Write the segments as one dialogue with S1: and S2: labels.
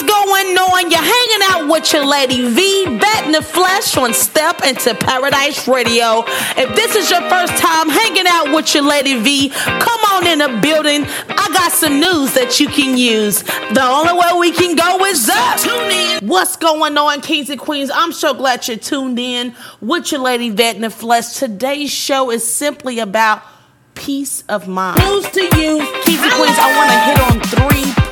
S1: What's going on? You're hanging out with your lady V, Bet the Flesh on Step into Paradise Radio. If this is your first time hanging out with your lady V, come on in the building. I got some news that you can use. The only way we can go is up. Tune in. What's going on, kings and queens? I'm so glad you're tuned in with your lady Vet in the Flesh. Today's show is simply about peace of mind. News to you, kings and queens. I want to hit on three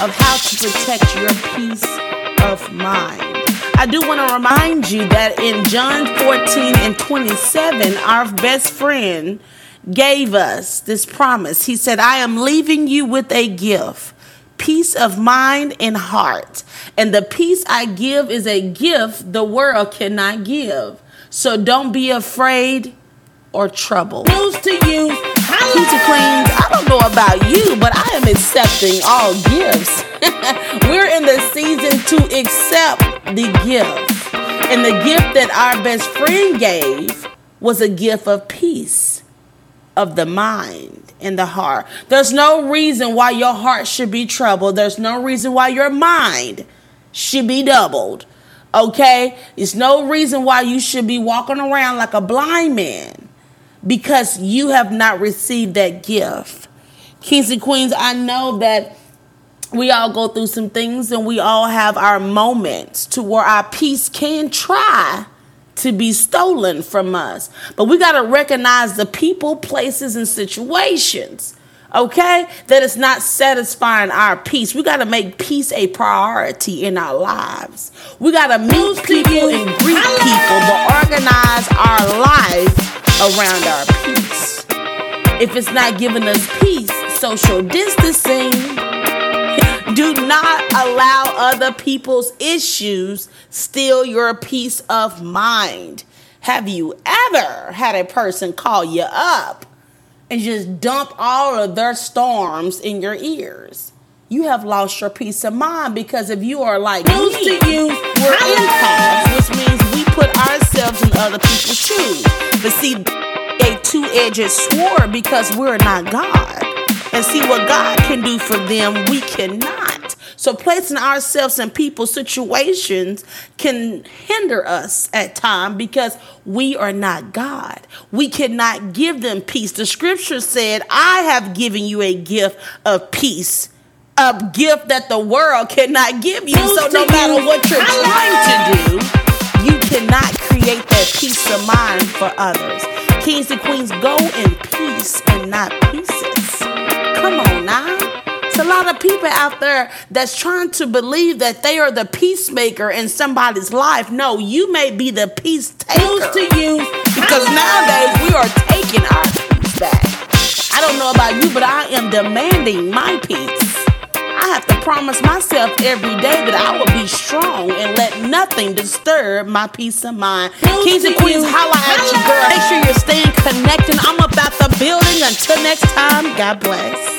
S1: of how to protect your peace of mind. I do want to remind you that in John 14 and 27, our best friend gave us this promise. He said, I am leaving you with a gift peace of mind and heart. And the peace I give is a gift the world cannot give. So don't be afraid or troubled. News to you, Pizza Queens. I don't know about you, but I am accepting all gifts. We're in the season to accept the gift. And the gift that our best friend gave was a gift of peace of the mind and the heart. There's no reason why your heart should be troubled. There's no reason why your mind should be doubled. Okay? There's no reason why you should be walking around like a blind man because you have not received that gift. Kings and queens, I know that we all go through some things and we all have our moments to where our peace can try to be stolen from us. But we got to recognize the people, places, and situations. Okay, that is not satisfying our peace. We got to make peace a priority in our lives. We got to meet people and greet people, but organize our life around our peace. If it's not giving us peace, social distancing, do not allow other people's issues steal your peace of mind. Have you ever had a person call you up and just dump all of their storms in your ears? You have lost your peace of mind because if you are like News to you, we're empaths, which means we put ourselves in other people too. But see, a two-edged sword because we're not God. And see what God can do for them, we cannot. So placing ourselves in people's situations can hinder us at times because we are not God. We cannot give them peace. The scripture said, I have given you a gift of peace a gift that the world cannot give you. so no matter what you're trying to do, you cannot peace of mind for others. Kings and queens, go in peace and not pieces. Come on now. It's a lot of people out there that's trying to believe that they are the peacemaker in somebody's life. No, you may be the peace taker. to you because nowadays we are taking our peace back. I don't know about you, but I am demanding my peace. I promise myself every day that I will be strong and let nothing disturb my peace of mind. Kings and queens, holla at you, girl. Make sure you're staying connected. I'm about the building. Until next time, God bless.